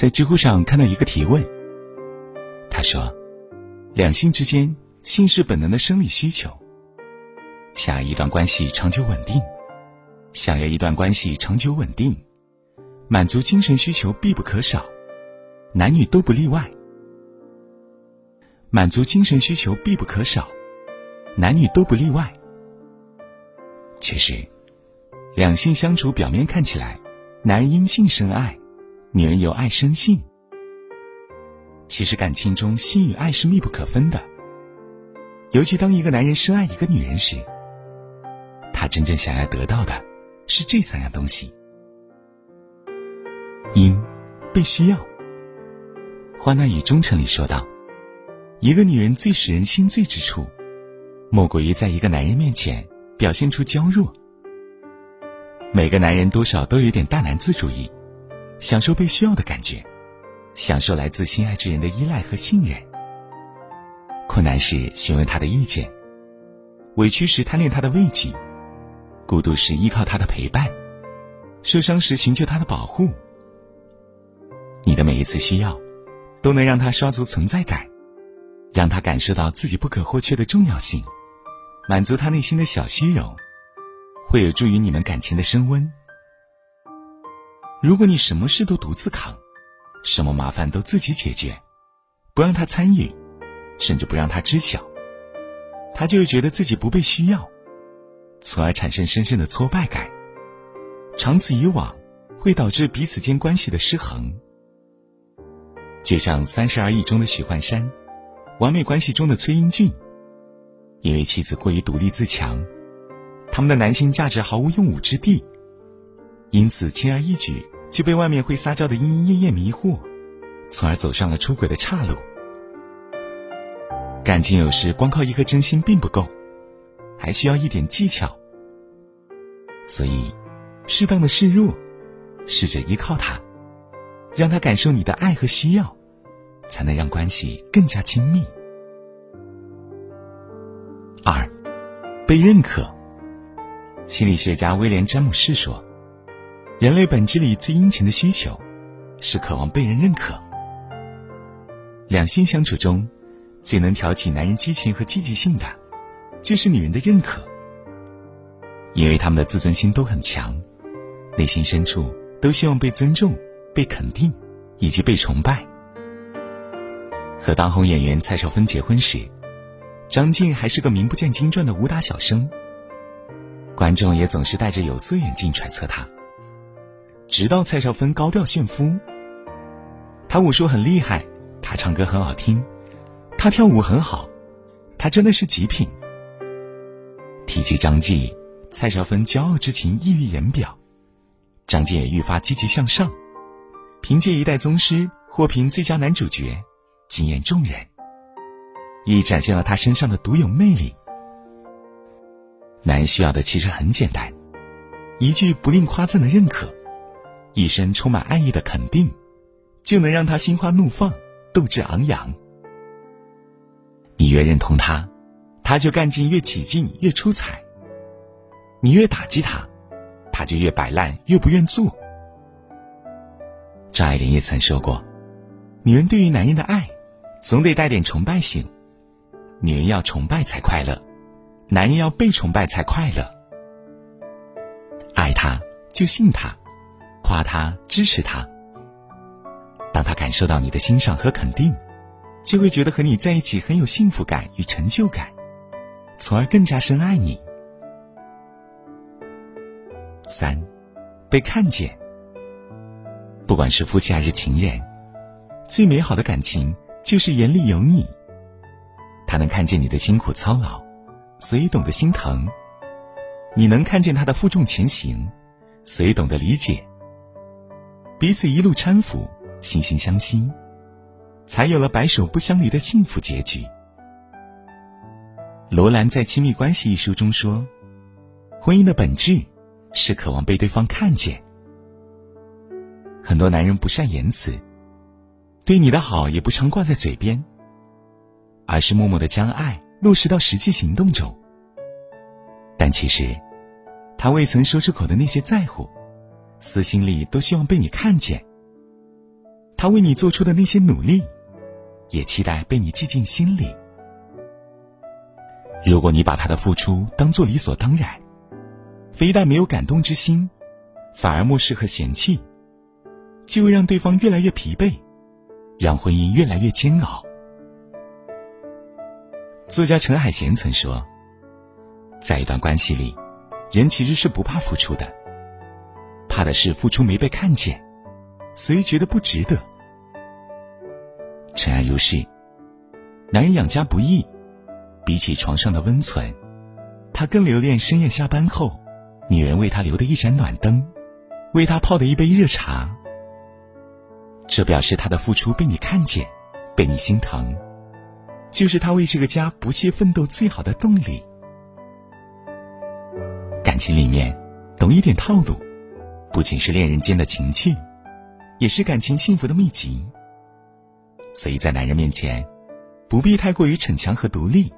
在知乎上看到一个提问，他说：“两性之间，性是本能的生理需求。想要一段关系长久稳定，想要一段关系长久稳定，满足精神需求必不可少，男女都不例外。满足精神需求必不可少，男女都不例外。其实，两性相处表面看起来，男人因性生爱。”女人由爱生性，其实感情中性与爱是密不可分的。尤其当一个男人深爱一个女人时，他真正想要得到的是这三样东西：一、被需要。《花奈与忠诚》里说道：“一个女人最使人心醉之处，莫过于在一个男人面前表现出娇弱。”每个男人多少都有点大男子主义。享受被需要的感觉，享受来自心爱之人的依赖和信任。困难时询问他的意见，委屈时贪恋他的慰藉，孤独时依靠他的陪伴，受伤时寻求他的保护。你的每一次需要，都能让他刷足存在感，让他感受到自己不可或缺的重要性，满足他内心的小虚荣，会有助于你们感情的升温。如果你什么事都独自扛，什么麻烦都自己解决，不让他参与，甚至不让他知晓，他就会觉得自己不被需要，从而产生深深的挫败感。长此以往，会导致彼此间关系的失衡。就像《三十而已》中的许幻山，《完美关系》中的崔英俊，因为妻子过于独立自强，他们的男性价值毫无用武之地。因此，轻而易举就被外面会撒娇的莺莺燕燕迷惑，从而走上了出轨的岔路。感情有时光靠一颗真心并不够，还需要一点技巧。所以，适当的示弱，试着依靠他，让他感受你的爱和需要，才能让关系更加亲密。二，被认可。心理学家威廉·詹姆士说。人类本质里最殷勤的需求，是渴望被人认可。两性相处中，最能挑起男人激情和积极性的，就是女人的认可。因为他们的自尊心都很强，内心深处都希望被尊重、被肯定，以及被崇拜。和当红演员蔡少芬结婚时，张晋还是个名不见经传的武打小生，观众也总是戴着有色眼镜揣测他。直到蔡少芬高调炫夫，他武术很厉害，他唱歌很好听，他跳舞很好，他真的是极品。提起张继，蔡少芬骄傲之情溢于言表，张继也愈发积极向上，凭借《一代宗师》获评最佳男主角，惊艳众人，亦展现了他身上的独有魅力。男人需要的其实很简单，一句不吝夸赞的认可。一声充满爱意的肯定，就能让他心花怒放、斗志昂扬。你越认同他，他就干劲越起劲、越出彩；你越打击他，他就越摆烂、越不愿做。张爱玲也曾说过：“女人对于男人的爱，总得带点崇拜性。女人要崇拜才快乐，男人要被崇拜才快乐。爱他就信他。”夸他，支持他。当他感受到你的欣赏和肯定，就会觉得和你在一起很有幸福感与成就感，从而更加深爱你。三，被看见。不管是夫妻还是情人，最美好的感情就是眼里有你。他能看见你的辛苦操劳，所以懂得心疼；你能看见他的负重前行，所以懂得理解。彼此一路搀扶，惺惺相惜，才有了白首不相离的幸福结局。罗兰在《亲密关系》一书中说：“婚姻的本质是渴望被对方看见。很多男人不善言辞，对你的好也不常挂在嘴边，而是默默的将爱落实到实际行动中。但其实，他未曾说出口的那些在乎。”私心里都希望被你看见，他为你做出的那些努力，也期待被你记进心里。如果你把他的付出当做理所当然，非但没有感动之心，反而漠视和嫌弃，就会让对方越来越疲惫，让婚姻越来越煎熬。作家陈海贤曾说，在一段关系里，人其实是不怕付出的，怕的是付出没被看见，所以觉得不值得。尘埃如是，男人养家不易，比起床上的温存，他更留恋深夜下班后。女人为他留的一盏暖灯，为他泡的一杯热茶，这表示他的付出被你看见，被你心疼，就是他为这个家不懈奋斗最好的动力。感情里面，懂一点套路，不仅是恋人间的情趣，也是感情幸福的秘籍。所以在男人面前，不必太过于逞强和独立，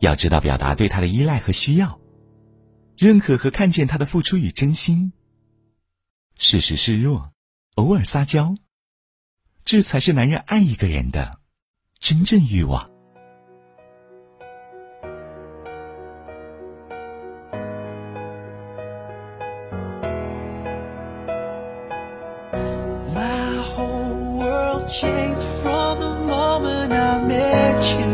要知道表达对他的依赖和需要。认可和看见他的付出与真心，适时示弱，偶尔撒娇，这才是男人爱一个人的真正欲望。changed from the moment I met you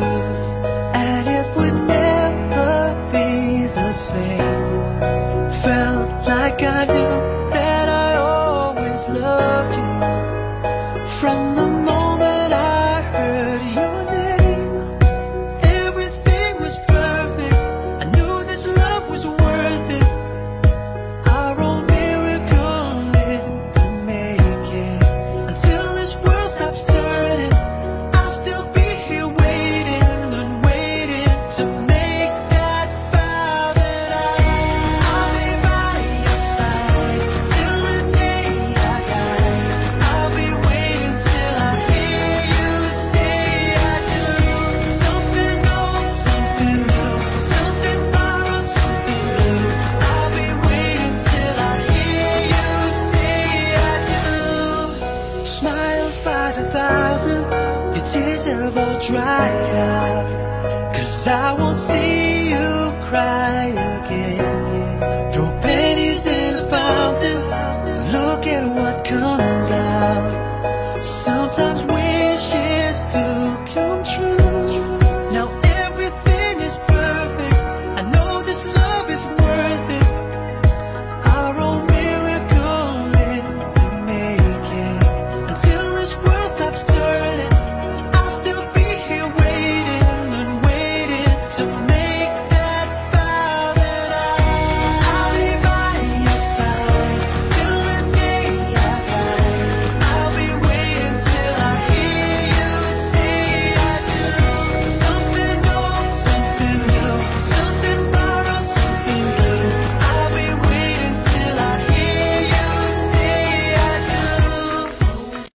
And it would never be the same. Felt like I all dried out. Cause I won't see you crying.